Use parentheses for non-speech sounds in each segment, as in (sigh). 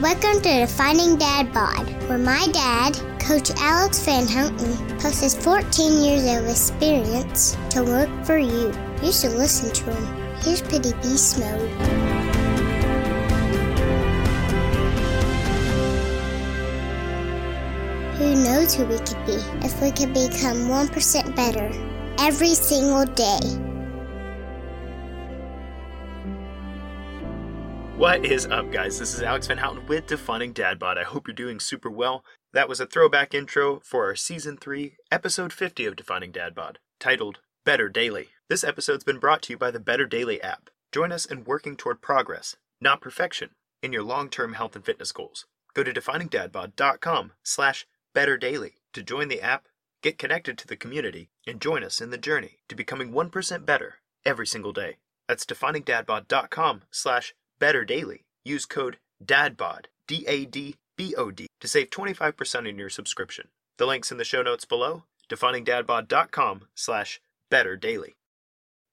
Welcome to Defining Dad Bod, where my dad, Coach Alex Van Houten, his 14 years of experience to work for you. You should listen to him. Here's Pity Beast Mode. Who knows who we could be if we could become 1% better every single day? What is up, guys? This is Alex Van Houten with Defining Dad Bod. I hope you're doing super well. That was a throwback intro for our season 3, episode 50 of Defining Dad Bod, titled Better Daily. This episode's been brought to you by the Better Daily app. Join us in working toward progress, not perfection, in your long-term health and fitness goals. Go to definingdadbod.com slash betterdaily to join the app, get connected to the community, and join us in the journey to becoming 1% better every single day. That's definingdadbod.com slash better daily. Use code DADBOD, D A D B O D, to save 25% in your subscription. The link's in the show notes below, definingdadbod.com slash better daily.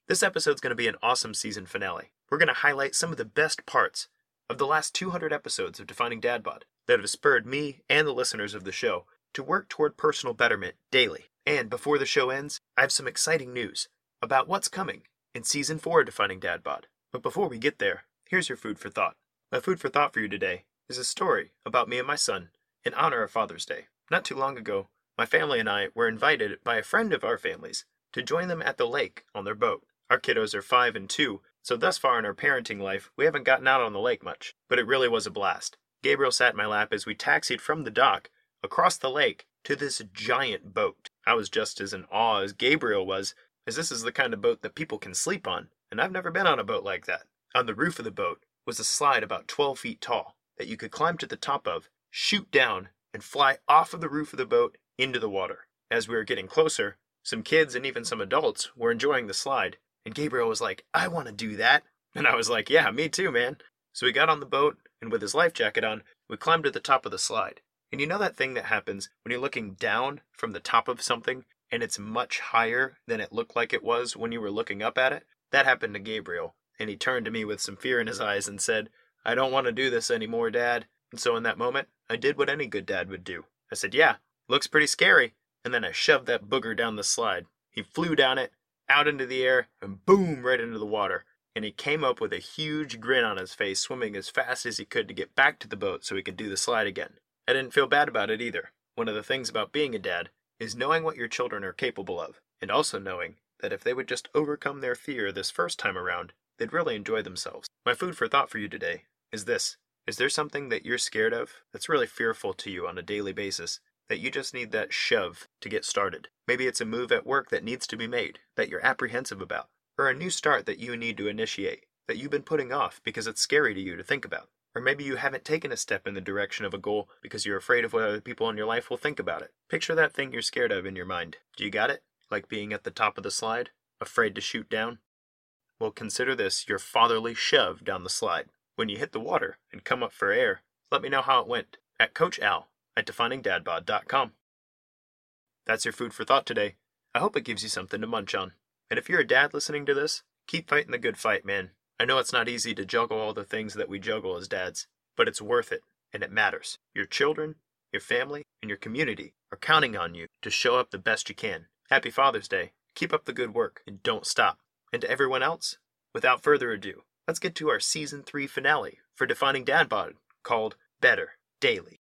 This episode's going to be an awesome season finale. We're going to highlight some of the best parts of the last 200 episodes of Defining Dadbod that have spurred me and the listeners of the show to work toward personal betterment daily. And before the show ends, I have some exciting news about what's coming in season 4 of Defining Dadbod. But before we get there, Here's your food for thought. My food for thought for you today is a story about me and my son in honor of Father's Day. Not too long ago, my family and I were invited by a friend of our family's to join them at the lake on their boat. Our kiddos are five and two, so thus far in our parenting life, we haven't gotten out on the lake much, but it really was a blast. Gabriel sat in my lap as we taxied from the dock across the lake to this giant boat. I was just as in awe as Gabriel was, as this is the kind of boat that people can sleep on, and I've never been on a boat like that. On the roof of the boat was a slide about 12 feet tall that you could climb to the top of, shoot down, and fly off of the roof of the boat into the water. As we were getting closer, some kids and even some adults were enjoying the slide, and Gabriel was like, I want to do that. And I was like, Yeah, me too, man. So we got on the boat, and with his life jacket on, we climbed to the top of the slide. And you know that thing that happens when you're looking down from the top of something and it's much higher than it looked like it was when you were looking up at it? That happened to Gabriel and he turned to me with some fear in his eyes and said, I don't want to do this anymore, Dad. And so in that moment, I did what any good dad would do. I said, Yeah, looks pretty scary. And then I shoved that booger down the slide. He flew down it, out into the air, and boom, right into the water. And he came up with a huge grin on his face, swimming as fast as he could to get back to the boat so he could do the slide again. I didn't feel bad about it either. One of the things about being a dad is knowing what your children are capable of, and also knowing that if they would just overcome their fear this first time around, they'd really enjoy themselves. My food for thought for you today is this Is there something that you're scared of that's really fearful to you on a daily basis? That you just need that shove to get started. Maybe it's a move at work that needs to be made, that you're apprehensive about, or a new start that you need to initiate, that you've been putting off because it's scary to you to think about. Or maybe you haven't taken a step in the direction of a goal because you're afraid of what other people in your life will think about it. Picture that thing you're scared of in your mind. Do you got it? Like being at the top of the slide? Afraid to shoot down? Well, consider this your fatherly shove down the slide. When you hit the water and come up for air, let me know how it went at Coach Al at definingdadbod.com. That's your food for thought today. I hope it gives you something to munch on. And if you're a dad listening to this, keep fighting the good fight, man. I know it's not easy to juggle all the things that we juggle as dads, but it's worth it, and it matters. Your children, your family, and your community are counting on you to show up the best you can. Happy Father's Day. Keep up the good work, and don't stop. And to everyone else, without further ado, let's get to our season 3 finale for Defining Dad Bod called Better Daily.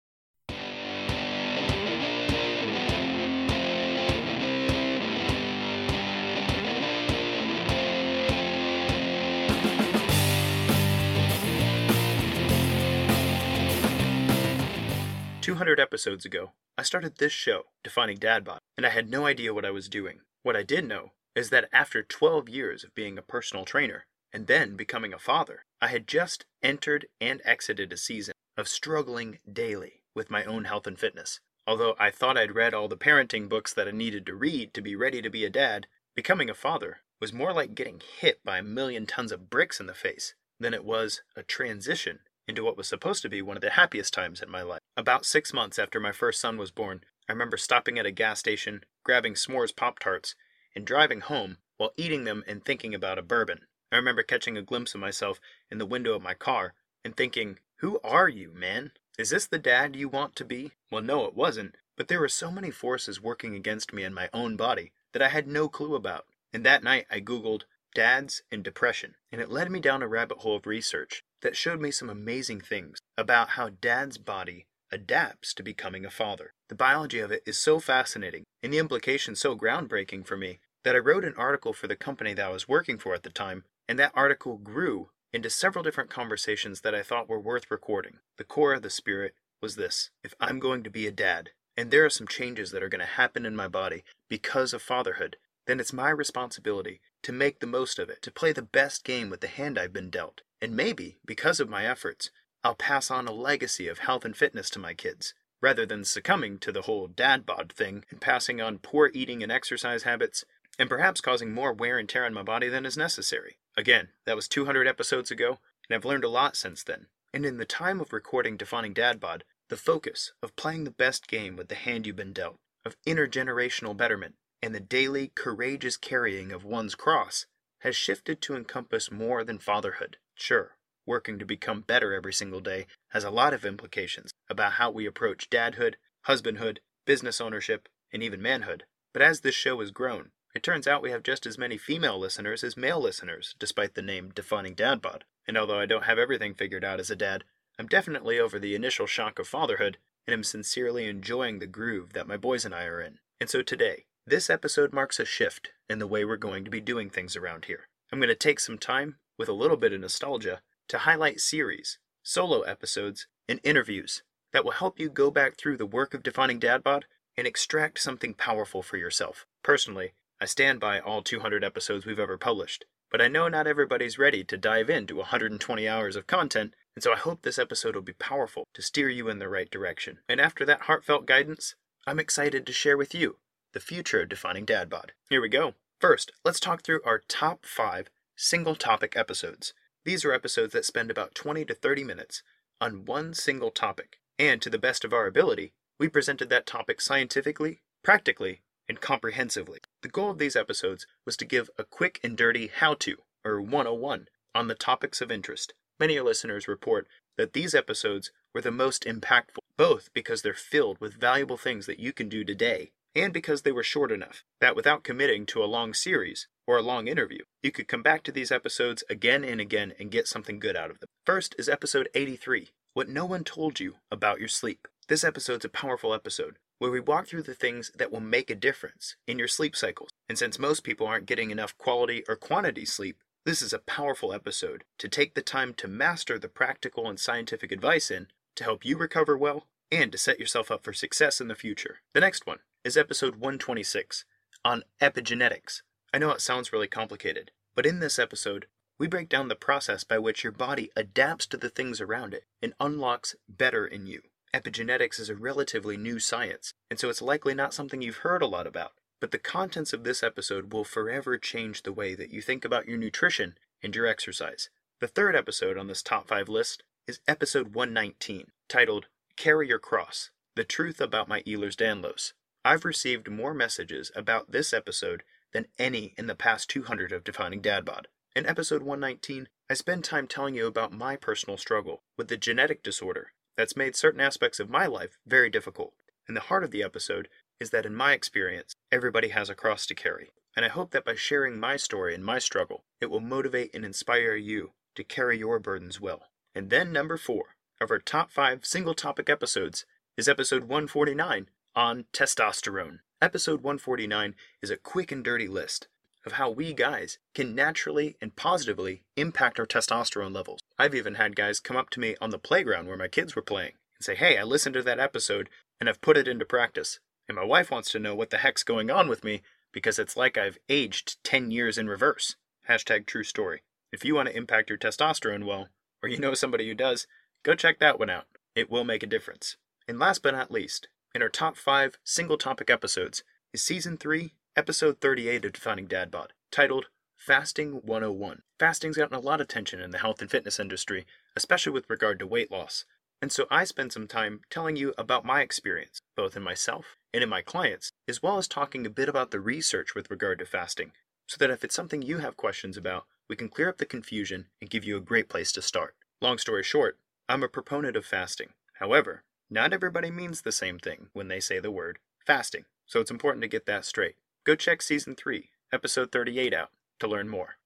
Two hundred episodes ago, I started this show, Defining Dad Bod, and I had no idea what I was doing. What I did know is that after 12 years of being a personal trainer and then becoming a father, I had just entered and exited a season of struggling daily with my own health and fitness. Although I thought I'd read all the parenting books that I needed to read to be ready to be a dad, becoming a father was more like getting hit by a million tons of bricks in the face than it was a transition into what was supposed to be one of the happiest times in my life. About six months after my first son was born, I remember stopping at a gas station, grabbing s'mores Pop Tarts, and driving home while eating them and thinking about a bourbon. I remember catching a glimpse of myself in the window of my car and thinking, Who are you, man? Is this the dad you want to be? Well, no, it wasn't, but there were so many forces working against me in my own body that I had no clue about. And that night I Googled dads and depression, and it led me down a rabbit hole of research that showed me some amazing things about how dad's body adapts to becoming a father. The biology of it is so fascinating, and the implications so groundbreaking for me, that I wrote an article for the company that I was working for at the time, and that article grew into several different conversations that I thought were worth recording. The core of the spirit was this if I'm going to be a dad, and there are some changes that are going to happen in my body because of fatherhood, then it's my responsibility to make the most of it, to play the best game with the hand I've been dealt. And maybe, because of my efforts, I'll pass on a legacy of health and fitness to my kids, rather than succumbing to the whole dad bod thing and passing on poor eating and exercise habits, and perhaps causing more wear and tear on my body than is necessary. Again, that was 200 episodes ago, and I've learned a lot since then. And in the time of recording Defining Dad Bod, the focus of playing the best game with the hand you've been dealt, of intergenerational betterment, and the daily courageous carrying of one's cross has shifted to encompass more than fatherhood. Sure, working to become better every single day has a lot of implications about how we approach dadhood, husbandhood, business ownership, and even manhood. But as this show has grown, it turns out we have just as many female listeners as male listeners, despite the name Defining Dad Bod. And although I don't have everything figured out as a dad, I'm definitely over the initial shock of fatherhood and am sincerely enjoying the groove that my boys and I are in. And so today, this episode marks a shift in the way we're going to be doing things around here. I'm going to take some time, with a little bit of nostalgia, to highlight series, solo episodes, and interviews that will help you go back through the work of defining Dad Bod and extract something powerful for yourself. Personally, I stand by all 200 episodes we've ever published, but I know not everybody's ready to dive into 120 hours of content, and so I hope this episode will be powerful to steer you in the right direction. And after that heartfelt guidance, I'm excited to share with you the future of defining dad bod. Here we go. First, let's talk through our top five single topic episodes. These are episodes that spend about 20 to 30 minutes on one single topic, and to the best of our ability, we presented that topic scientifically, practically, and comprehensively. The goal of these episodes was to give a quick and dirty how to, or 101, on the topics of interest. Many our listeners report that these episodes were the most impactful, both because they're filled with valuable things that you can do today and because they were short enough that without committing to a long series or a long interview, you could come back to these episodes again and again and get something good out of them. First is episode 83 What No One Told You About Your Sleep. This episode's a powerful episode where we walk through the things that will make a difference in your sleep cycles. And since most people aren't getting enough quality or quantity sleep, this is a powerful episode to take the time to master the practical and scientific advice in to help you recover well and to set yourself up for success in the future. The next one is episode 126 on epigenetics. I know it sounds really complicated, but in this episode, we break down the process by which your body adapts to the things around it and unlocks better in you. Epigenetics is a relatively new science, and so it's likely not something you've heard a lot about. But the contents of this episode will forever change the way that you think about your nutrition and your exercise. The third episode on this top 5 list is episode 119, titled Carry Your Cross The Truth About My Ehlers Danlos. I've received more messages about this episode than any in the past 200 of Defining Dad Bod. In episode 119, I spend time telling you about my personal struggle with the genetic disorder that's made certain aspects of my life very difficult. And the heart of the episode is that in my experience, everybody has a cross to carry. And I hope that by sharing my story and my struggle, it will motivate and inspire you to carry your burdens well. And then, number four of our top five single topic episodes is episode 149 on testosterone. Episode 149 is a quick and dirty list of how we guys can naturally and positively impact our testosterone levels. I've even had guys come up to me on the playground where my kids were playing and say, Hey, I listened to that episode and I've put it into practice. And my wife wants to know what the heck's going on with me because it's like I've aged 10 years in reverse. Hashtag true story. If you want to impact your testosterone well, or you know somebody who does, go check that one out. It will make a difference. And last but not least, in our top five single topic episodes is season three, episode 38 of Defining Dad Bod, titled Fasting 101. Fasting's gotten a lot of attention in the health and fitness industry, especially with regard to weight loss. And so I spend some time telling you about my experience, both in myself and in my clients, as well as talking a bit about the research with regard to fasting, so that if it's something you have questions about, we can clear up the confusion and give you a great place to start. Long story short, I'm a proponent of fasting. However, not everybody means the same thing when they say the word fasting, so it's important to get that straight. Go check season 3, episode 38 out to learn more.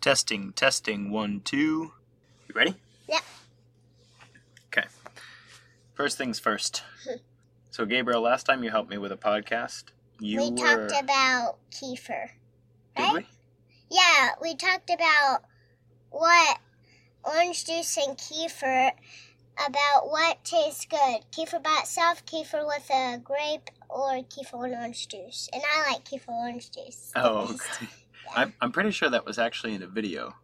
Testing, testing, one, two. You ready? Yep. Okay. First things first. (laughs) so, Gabriel, last time you helped me with a podcast, you we were. talked about kefir. Did right? we? Yeah, we talked about what orange juice and kefir about what tastes good. Kefir by itself, kefir with a grape, or kefir and orange juice. And I like kefir orange juice. Oh, okay. (laughs) I'm, I'm pretty sure that was actually in a video.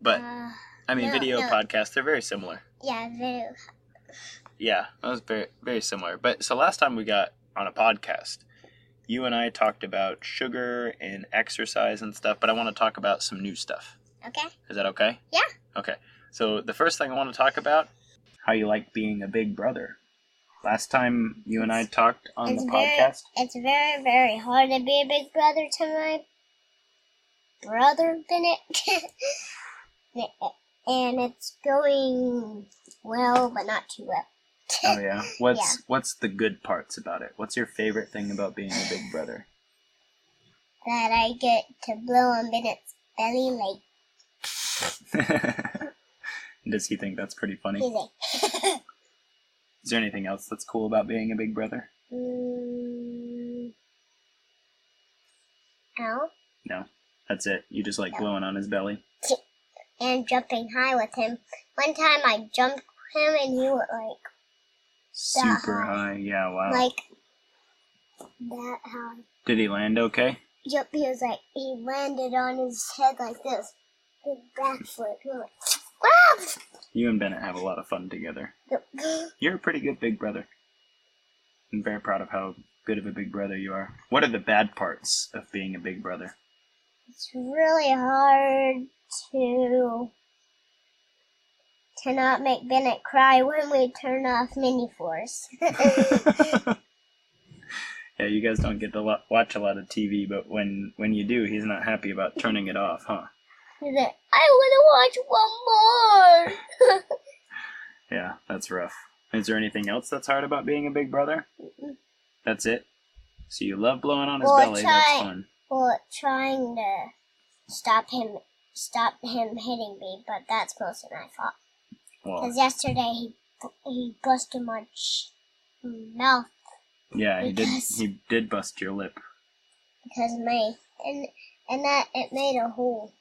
But, Uh, I mean, no, video no. podcasts, they're very similar. yeah, very. Yeah, that was very very similar. But so last time we got on a podcast, you and I talked about sugar and exercise and stuff, but I want to talk about some new stuff. Okay. Is that okay? Yeah. Okay. So the first thing I want to talk about how you like being a big brother. Last time you and I talked on It's the very- podcast. It's very, very hard to be a big brother to my brother Bennett. (laughs) and it's going well, but not too well. Oh yeah. (laughs) What's Yeah. what's the good parts about it? What's your favorite thing about being a big brother? That I get to blow on Bennett's belly like (laughs) Does he think that's pretty funny? (laughs) Is there anything else that's cool about being a big brother? mm, ow. No. That's it. You just like blowing on his belly. And jumping high with him. One time I jumped him and he went like, Super high. high. Yeah, wow. like that high. Did he land okay? Yep, he was like, he landed on his head like this. Big backflip. You and Bennett have a lot of fun together. You're a pretty good big brother. I'm very proud of how good of a big brother you are. What are the bad parts of being a big brother? It's really hard to to not make Bennett cry when we turn off Mini Force. (laughs) (laughs) yeah, you guys don't get to lo- watch a lot of TV, but when when you do, he's not happy about turning it off, huh? He's like, I want to watch one more. (laughs) Yeah, that's rough. Is there anything else that's hard about being a big brother? Mm-mm. That's it. So you love blowing on his Well, belly. That's try- fun. well, trying to stop him, stop him hitting me, but that's mostly my fault. Well, Because yesterday he he busted my mouth yeah, he did. He did bust your lip. because of me, and and that it made a hole.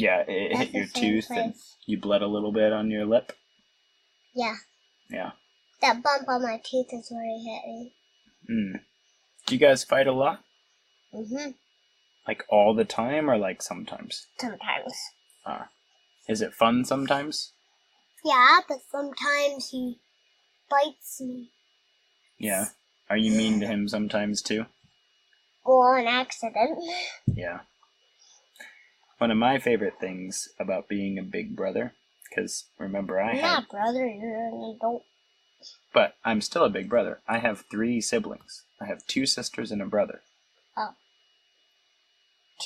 Yeah, it That's hit your tooth and you bled a little bit on your lip. Yeah, Yeah. that bump on my tooth is where he hit me. Mm. Do you guys fight a lot? Mhm. Like all the time or like sometimes? Sometimes. Ah. Is it fun sometimes? Yeah, but sometimes he bites me. Yeah. Are you mean to him sometimes too? Well, an accident. Yeah. One of my favorite things about being a big brother, because remember I You're have, not brother, you're an adult. but I'm still a big brother. I have three siblings. I have two sisters and a brother.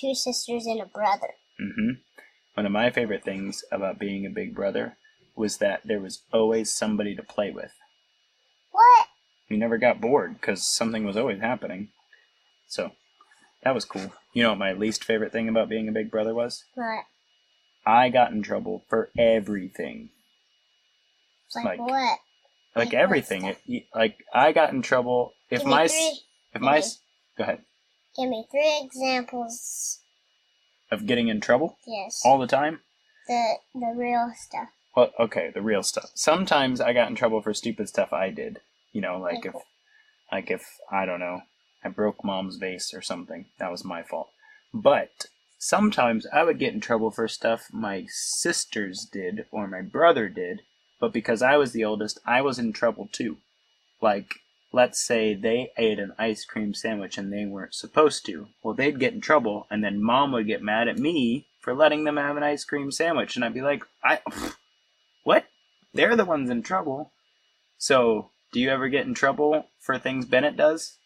Two sisters and a brother. Mm-hmm. One of my favorite things about being a big brother was that there was always somebody to play with. What? You never got bored because something was always happening. So that was cool. You know what my least favorite thing about being a big brother was? What? I got in trouble for everything. Like, Like- what? Like Like everything. It, like I got in trouble if Give my three. if my s- go ahead Give me three examples. of getting in trouble Yes. all the time. the the real stuff. Well, okay, the real stuff. Sometimes I got in trouble for stupid stuff I did. You know, like if, like if I don't know, I broke mom's vase or something. That was my fault. But sometimes I would get in trouble for stuff my sisters did or my brother did. But because I was the oldest, I was in trouble too. Like, let's say they ate an ice cream sandwich and they weren't supposed to. Well, they'd get in trouble, and then mom would get mad at me for letting them have an ice cream sandwich, and I'd be like, I. (laughs) What? They're the ones in trouble. So, do you ever get in trouble for things Bennett does?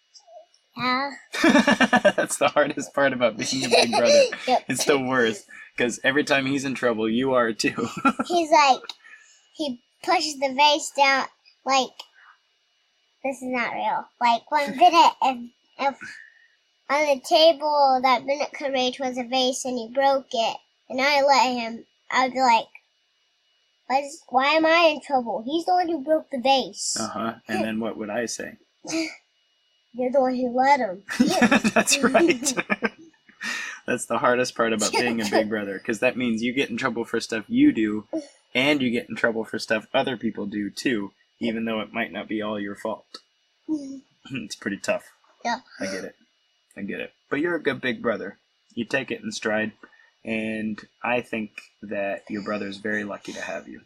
Yeah. (laughs) That's the hardest part about being a big brother. (laughs) Yep. It's the worst because every time he's in trouble, you are too. (laughs) He's like, he pushes the vase down, like, this is not real. Like, one minute, if, if on the table that minute could rage was a vase and he broke it, and I let him, I'd be like, why am I in trouble? He's the one who broke the vase. uh huh. And then what would I say? You're the one who let him. (laughs) That's right. (laughs) That's the hardest part about being a big brother because that means you get in trouble for stuff you do and you get in trouble for stuff other people do too, even though it might not be all your fault. Mm-hmm. (laughs) it's pretty tough. Yeah. I get it. I get it. But you're a good big brother. You take it in stride, and I think that your brother's very lucky to have you.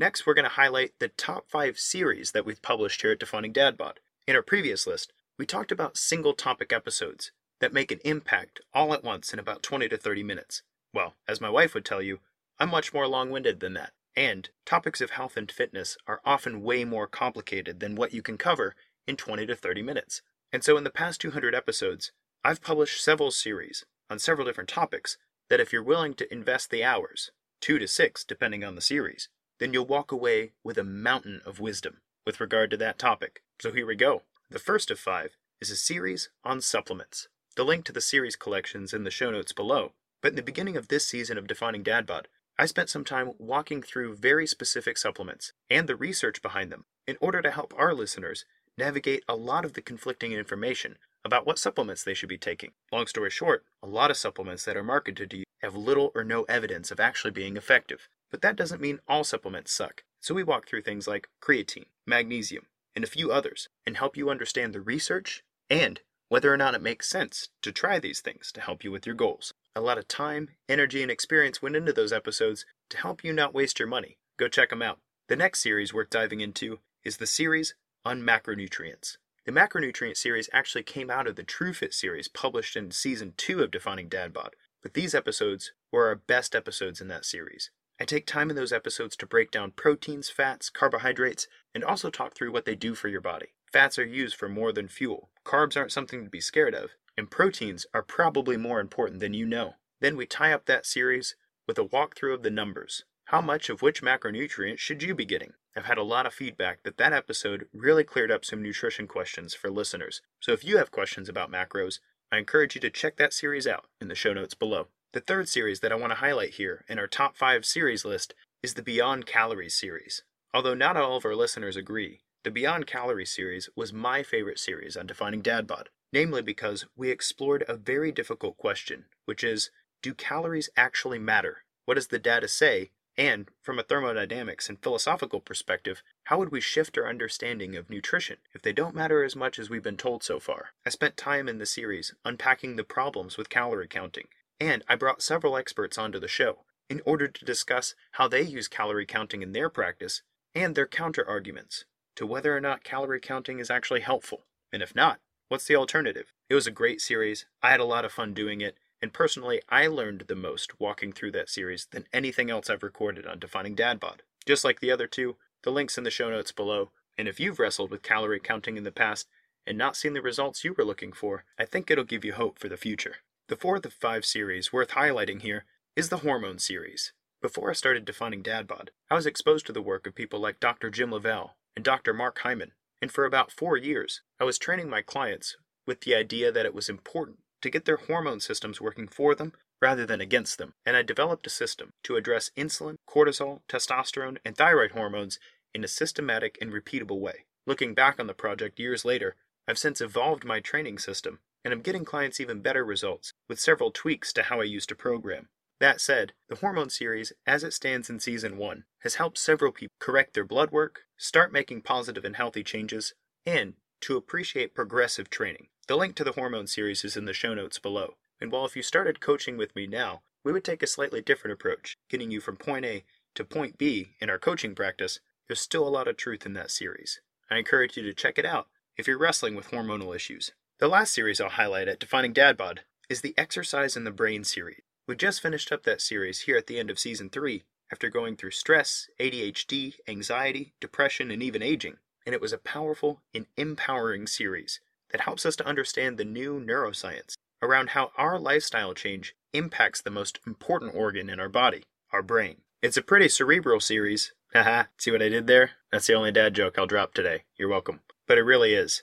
Next, we're going to highlight the top five series that we've published here at Defining Dadbod. In our previous list, we talked about single topic episodes that make an impact all at once in about 20 to 30 minutes. Well, as my wife would tell you, I'm much more long winded than that. And topics of health and fitness are often way more complicated than what you can cover in 20 to 30 minutes. And so, in the past 200 episodes, I've published several series on several different topics that, if you're willing to invest the hours, two to six depending on the series, then you'll walk away with a mountain of wisdom with regard to that topic. So, here we go. The first of five is a series on supplements. The link to the series collections in the show notes below. But in the beginning of this season of Defining Dadbod, I spent some time walking through very specific supplements and the research behind them in order to help our listeners navigate a lot of the conflicting information about what supplements they should be taking. Long story short, a lot of supplements that are marketed to you have little or no evidence of actually being effective. But that doesn't mean all supplements suck. So we walk through things like creatine, magnesium, and a few others and help you understand the research and whether or not it makes sense to try these things to help you with your goals. A lot of time, energy, and experience went into those episodes to help you not waste your money. Go check them out. The next series worth diving into is the series on macronutrients. The macronutrient series actually came out of the TrueFit series published in season 2 of Defining Dadbod, but these episodes were our best episodes in that series. I take time in those episodes to break down proteins, fats, carbohydrates, and also talk through what they do for your body. Fats are used for more than fuel, carbs aren't something to be scared of, and proteins are probably more important than you know. Then we tie up that series with a walkthrough of the numbers. How much of which macronutrient should you be getting? I've had a lot of feedback that that episode really cleared up some nutrition questions for listeners. So if you have questions about macros, I encourage you to check that series out in the show notes below. The third series that I want to highlight here in our top 5 series list is the Beyond Calories series. Although not all of our listeners agree, the Beyond Calories series was my favorite series on defining Dadbod namely because we explored a very difficult question, which is do calories actually matter? What does the data say? And from a thermodynamics and philosophical perspective, how would we shift our understanding of nutrition if they don't matter as much as we've been told so far? I spent time in the series unpacking the problems with calorie counting, and I brought several experts onto the show in order to discuss how they use calorie counting in their practice and their counter arguments to whether or not calorie counting is actually helpful. And if not, What's the alternative? It was a great series. I had a lot of fun doing it. And personally, I learned the most walking through that series than anything else I've recorded on Defining Dadbod. Just like the other two, the link's in the show notes below. And if you've wrestled with calorie counting in the past and not seen the results you were looking for, I think it'll give you hope for the future. The fourth of five series worth highlighting here is the Hormone series. Before I started Defining Dadbod, I was exposed to the work of people like Dr. Jim LaValle and Dr. Mark Hyman, and for about four years, I was training my clients with the idea that it was important to get their hormone systems working for them rather than against them. And I developed a system to address insulin, cortisol, testosterone, and thyroid hormones in a systematic and repeatable way. Looking back on the project years later, I've since evolved my training system, and I'm getting clients even better results with several tweaks to how I used to program. That said, the hormone series, as it stands in season 1, has helped several people correct their blood work, start making positive and healthy changes, and to appreciate progressive training. The link to the hormone series is in the show notes below. And while if you started coaching with me now, we would take a slightly different approach, getting you from point A to point B in our coaching practice, there's still a lot of truth in that series. I encourage you to check it out if you're wrestling with hormonal issues. The last series I'll highlight at Defining Dadbod is the Exercise in the Brain series. We just finished up that series here at the end of season 3 after going through stress, ADHD, anxiety, depression, and even aging. and it was a powerful and empowering series that helps us to understand the new neuroscience around how our lifestyle change impacts the most important organ in our body, our brain. It's a pretty cerebral series. (laughs) Haha, see what I did there? That's the only dad joke I'll drop today. You're welcome. But it really is.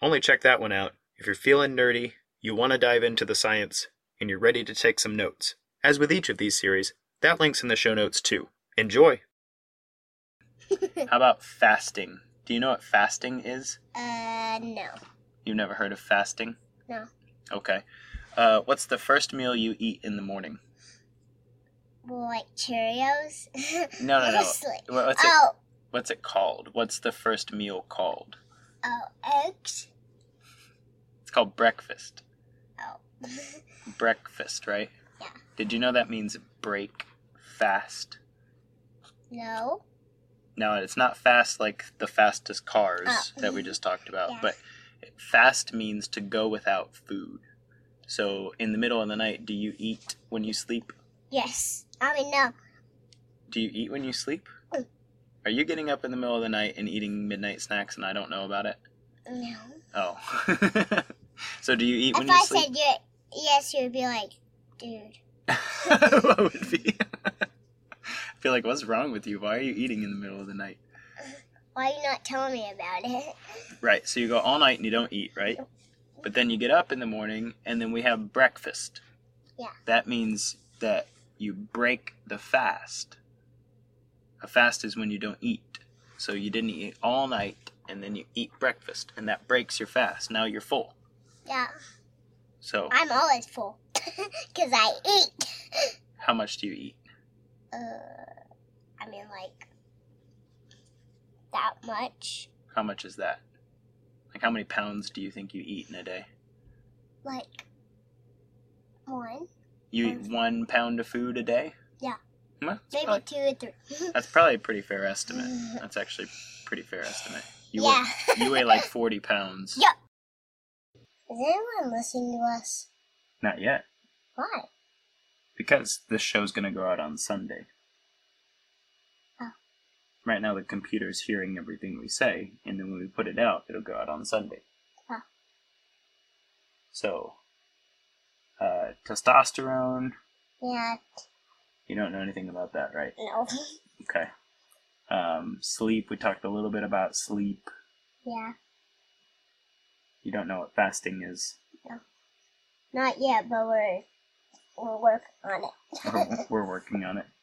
Only check that one out if you're feeling nerdy, you want to dive into the science, and you're ready to take some notes. As with each of these series, that link's in the show notes too. Enjoy! (laughs) How about fasting? Do you know what fasting is? Uh, no. You've never heard of fasting? No. Okay. Uh, what's the first meal you eat in the morning? Well, Like Cheerios? No, no, no. (laughs) Mostly. What's it, Oh, what's it called? What's the first meal called? oh, eggs? It's called breakfast. Oh. (laughs) Breakfast, right? Yeah. Did you know that means break fast? no. No, it's not fast like the fastest cars Oh. that we just talked about, Yeah. but fast means to go without food. So, in the middle of the night, do you eat when you sleep? Yes. I mean, no. Do you eat when you sleep? Mm. Are you getting up in the middle of the night and eating midnight snacks and I don't know about it? No. Oh. (laughs) so, do you eat when if you I sleep? said you, yes, you would be like, dude. (laughs) what would be? (laughs) I feel like, what's wrong with you? Why are you eating in the middle of the night? Why are you not telling me about it? Right, so you go all night and you don't eat, right? But then you get up in the morning and then we have breakfast. Yeah. That means that you break the fast. A fast is when you don't eat. So you didn't eat all night and then you eat breakfast and that breaks your fast. Now you're full. Yeah. So, I'm always full. (laughs) Because I eat. (laughs) how much do you eat? Uh, I mean, like, that much. How much is that? Like, how many pounds do you think you eat in a day? Like, one. You eat one pound of food a day? Yeah. Well, that's, Maybe probably, two or three. (laughs) that's probably a pretty fair estimate. That's actually a pretty fair estimate. You yeah. weigh, you weigh like 40 pounds. Yeah. Is anyone listening to us? Not yet. Why? Because this show's going to go out on Sunday. Oh. Right now, the computer's hearing everything we say, and then when we put it out, it'll go out on Sunday. Oh. So, uh, testosterone, Yeah. you don't know anything about that, right? No. Okay. Um, sleep, we talked a little bit about sleep. yeah. You don't know what fasting is. No. Not yet, but we're we're working on it. We're, we're working on it. (laughs)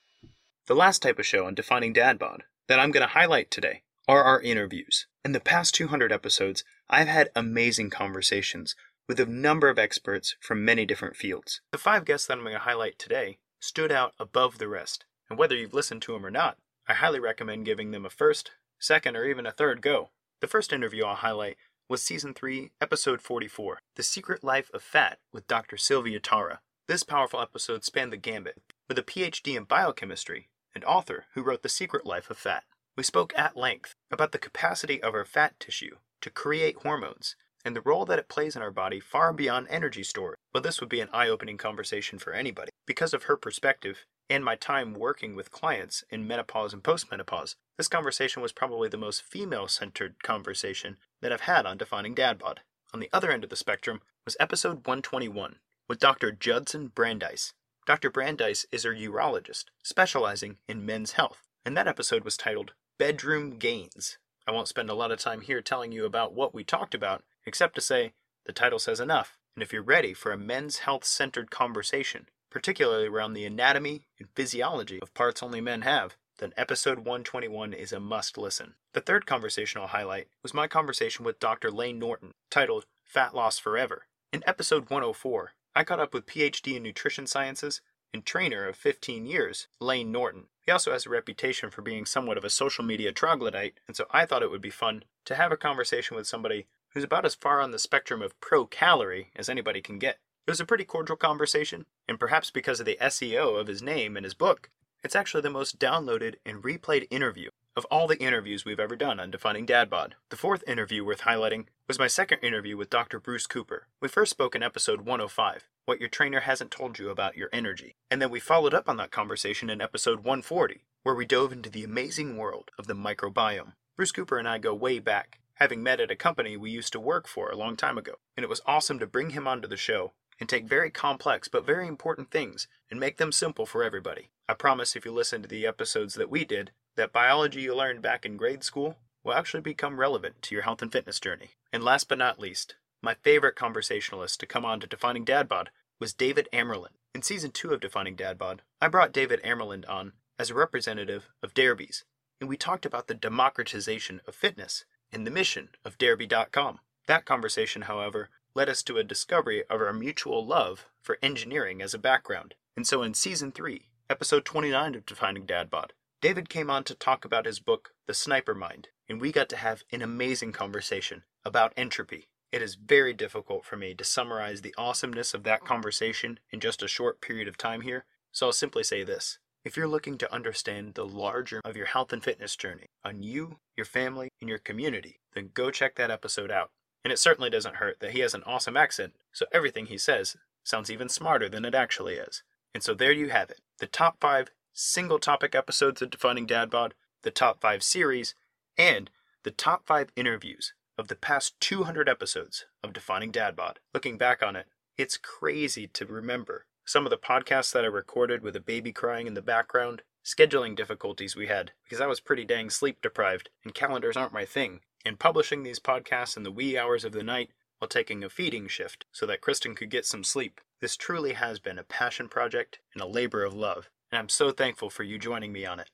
The last type of show on defining dad bod that I'm going to highlight today are our interviews. In the past 200 episodes, I've had amazing conversations with a number of experts from many different fields. The five guests that I'm going to highlight today stood out above the rest, and whether you've listened to them or not, I highly recommend giving them a first, second, or even a third go. The first interview I'll highlight was Season 3, Episode 44 The Secret Life of Fat with Dr. Sylvia Tara. This powerful episode spanned the gambit with a PhD in biochemistry and author who wrote The Secret Life of Fat. We spoke at length about the capacity of our fat tissue to create hormones and the role that it plays in our body far beyond energy storage. Well, this would be an eye opening conversation for anybody. Because of her perspective and my time working with clients in menopause and postmenopause, this conversation was probably the most female centered conversation that I've had on defining dad bod. On the other end of the spectrum was episode 121 with Dr. Judson Brandeis. Dr. Brandeis is a urologist specializing in men's health, and that episode was titled Bedroom Gains. I won't spend a lot of time here telling you about what we talked about, except to say the title says enough. And if you're ready for a men's health centered conversation, particularly around the anatomy and physiology of parts only men have, then episode 121 is a must listen. The third conversation I'll highlight was my conversation with Dr. Layne Norton, titled Fat Loss Forever. In episode 104, I caught up with PhD in nutrition sciences and trainer of 15 years, Layne Norton. He also has a reputation for being somewhat of a social media troglodyte, and so I thought it would be fun to have a conversation with somebody who's about as far on the spectrum of pro calorie as anybody can get. It was a pretty cordial conversation, and perhaps because of the SEO of his name and his book, it's actually the most downloaded and replayed interview of all the interviews we've ever done on Defining Dad Bod. The fourth interview worth highlighting was my second interview with Dr. Bruce Cooper. We first spoke in episode 105, What Your Trainer Hasn't Told You About Your Energy. And then we followed up on that conversation in episode 140, where we dove into the amazing world of the microbiome. Bruce Cooper and I go way back, having met at a company we used to work for a long time ago, and it was awesome to bring him onto the show and take very complex but very important things and make them simple for everybody. I promise if you listen to the episodes that we did, that biology you learned back in grade school will actually become relevant to your health and fitness journey. And last but not least, my favorite conversationalist to come on to Defining Dad Bod was David Amerland. In season two of Defining Dad Bod, I brought David Amerland on as a representative of Darebees, and we talked about the democratization of fitness and the mission of Darebee.com. That conversation, however, led us to a discovery of our mutual love for engineering as a background. And so in season 3, episode 29 of Defining Dad Bod, David came on to talk about his book, The Sniper Mind, and we got to have an amazing conversation about entropy. It is very difficult for me to summarize the awesomeness of that conversation in just a short period of time here, so I'll simply say this. If you're looking to understand the larger of your health and fitness journey on you, your family, and your community, then go check that episode out. And it certainly doesn't hurt that he has an awesome accent, so everything he says sounds even smarter than it actually is. And so there you have it the top five single topic episodes of Defining Dad Bod, the top five series, and the top five interviews of the past 200 episodes of Defining Dad Bod. Looking back on it, it's crazy to remember some of the podcasts that I recorded with a baby crying in the background, scheduling difficulties we had because I was pretty dang sleep deprived and calendars aren't my thing, and publishing these podcasts in the wee hours of the night while taking a feeding shift so that Kristen could get some sleep. This truly has been a passion project and a labor of love, and I'm so thankful for you joining me on it.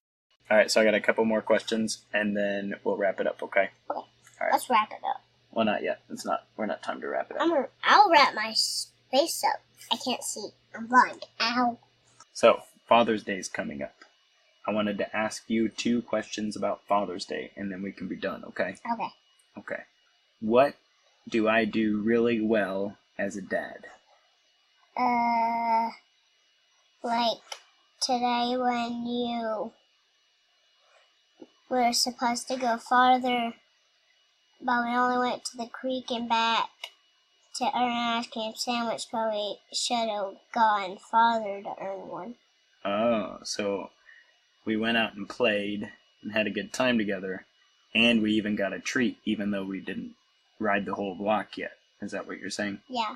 All right, so I got a couple more questions, and then we'll wrap it up. Okay? Okay. All right. Let's wrap it up. Well, not yet. It's not. We're not time to wrap it up. I'm a, I'll wrap my face up. I can't see. I'm blind. Ow. So Father's Day is coming up. I wanted to ask you two questions about Father's Day, and then we can be done. Okay? Okay. Okay. What do I do really well as a dad? Uh, like today when you were supposed to go farther, but we only went to the creek and back to earn an ice cream sandwich, but we should have gone farther to earn one. Oh, so we went out and played and had a good time together, and we even got a treat, even though we didn't ride the whole block yet. Is that what you're saying? Yeah.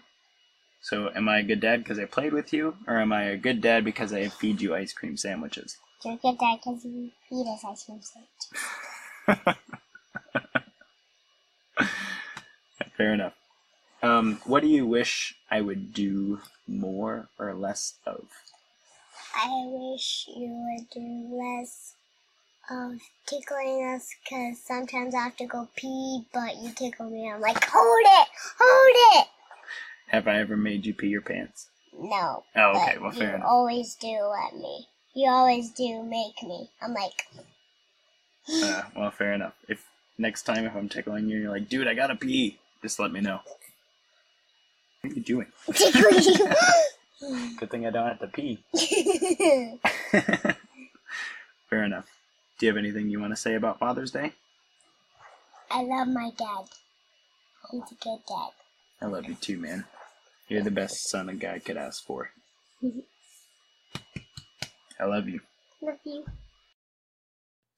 So, am I a good dad because I played with you, or am I a good dad because I feed you ice cream sandwiches? You're a good dad because you feed us ice cream sandwiches. (laughs) Fair enough. Um, what do you wish I would do more or less of? I wish you would do less of tickling us because sometimes I have to go pee, but you tickle me. I'm like, hold it, hold it. Have I ever made you pee your pants? No. Oh, okay. Well, fair enough. you enough. always do let me. You always do make me. I'm like, Uh, well, fair enough. If next time if I'm tickling you, you're like, dude, I gotta pee. Just let me know. What are you doing? tickle (laughs) you. (laughs) (laughs) (sighs) Good thing I don't have to pee. (laughs) (laughs) fair enough. Do you have anything you want to say about Father's Day? I love my dad. He's a good dad. I love you too, man. You're the best son a guy could ask for. (laughs) I love you. Love you.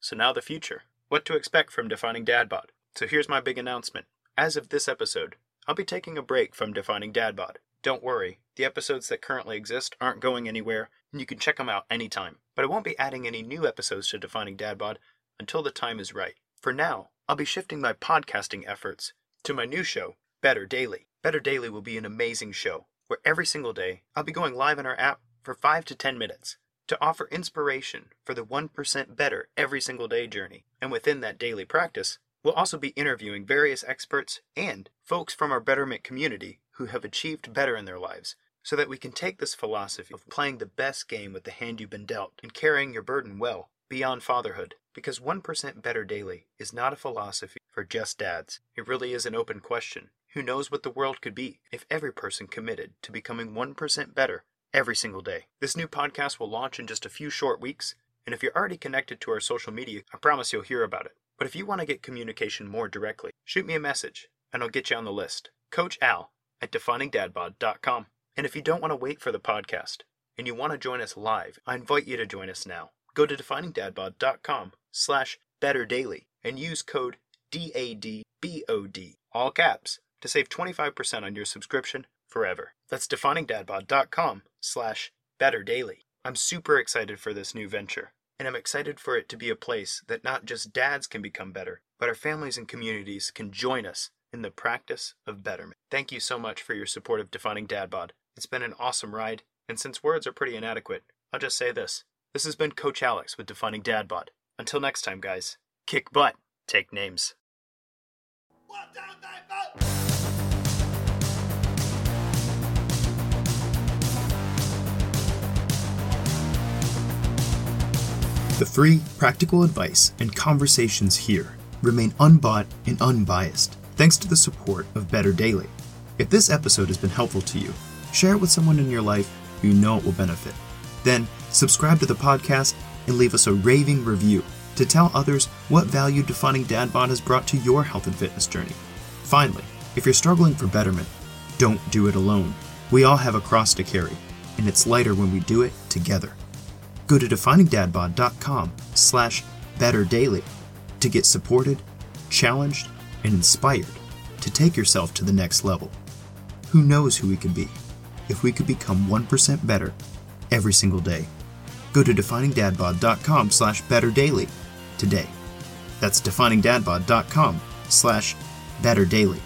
So now the future. What to expect from Defining Dadbod. So here's my big announcement. As of this episode, I'll be taking a break from Defining Dadbod. Don't worry, the episodes that currently exist aren't going anywhere, and you can check them out anytime. But I won't be adding any new episodes to Defining Dadbod until the time is right. For now, I'll be shifting my podcasting efforts to my new show, Better Daily. Better Daily will be an amazing show where every single day I'll be going live in our app for 5 to 10 minutes to offer inspiration for the 1% better every single day journey. And within that daily practice, we'll also be interviewing various experts and folks from our betterment community who have achieved better in their lives so that we can take this philosophy of playing the best game with the hand you've been dealt and carrying your burden well beyond fatherhood. Because 1% better daily is not a philosophy for just dads. It really is an open question. Who knows what the world could be if every person committed to becoming 1% better every single day? This new podcast will launch in just a few short weeks, and if you're already connected to our social media, I promise you'll hear about it. But if you want to get communication more directly, shoot me a message, and I'll get you on the list. Coach Al at definingdadbod.com. And if you don't want to wait for the podcast and you want to join us live, I invite you to join us now. Go to definingdadbod.com slash better daily and use code DADBOD, all caps, to save 25% on your subscription forever. That's definingdadbod.com slash betterdaily. I'm super excited for this new venture, and I'm excited for it to be a place that not just dads can become better, but our families and communities can join us in the practice of betterment. Thank you so much for your support of Defining Dadbod. It's been an awesome ride, and since words are pretty inadequate, I'll just say this. This has been Coach Alex with Defining Dadbod. Until next time, guys, kick butt, take names. The free, practical advice and conversations here remain unbought and unbiased thanks to the support of Better Daily. If this episode has been helpful to you, share it with someone in your life who you know it will benefit. Then, subscribe to the podcast and leave us a raving review to tell others what value Defining Dadbod has brought to your health and fitness journey. Finally, if you're struggling for betterment, don't do it alone. We all have a cross to carry, and it's lighter when we do it together. Go to definingdadbod.com slash betterdaily to get supported, challenged, and inspired to take yourself to the next level. Who knows who we could be if we could become 1% better every single day. Go to definingdadbod.com slash betterdaily today. That's definingdadbod.com slash betterdaily.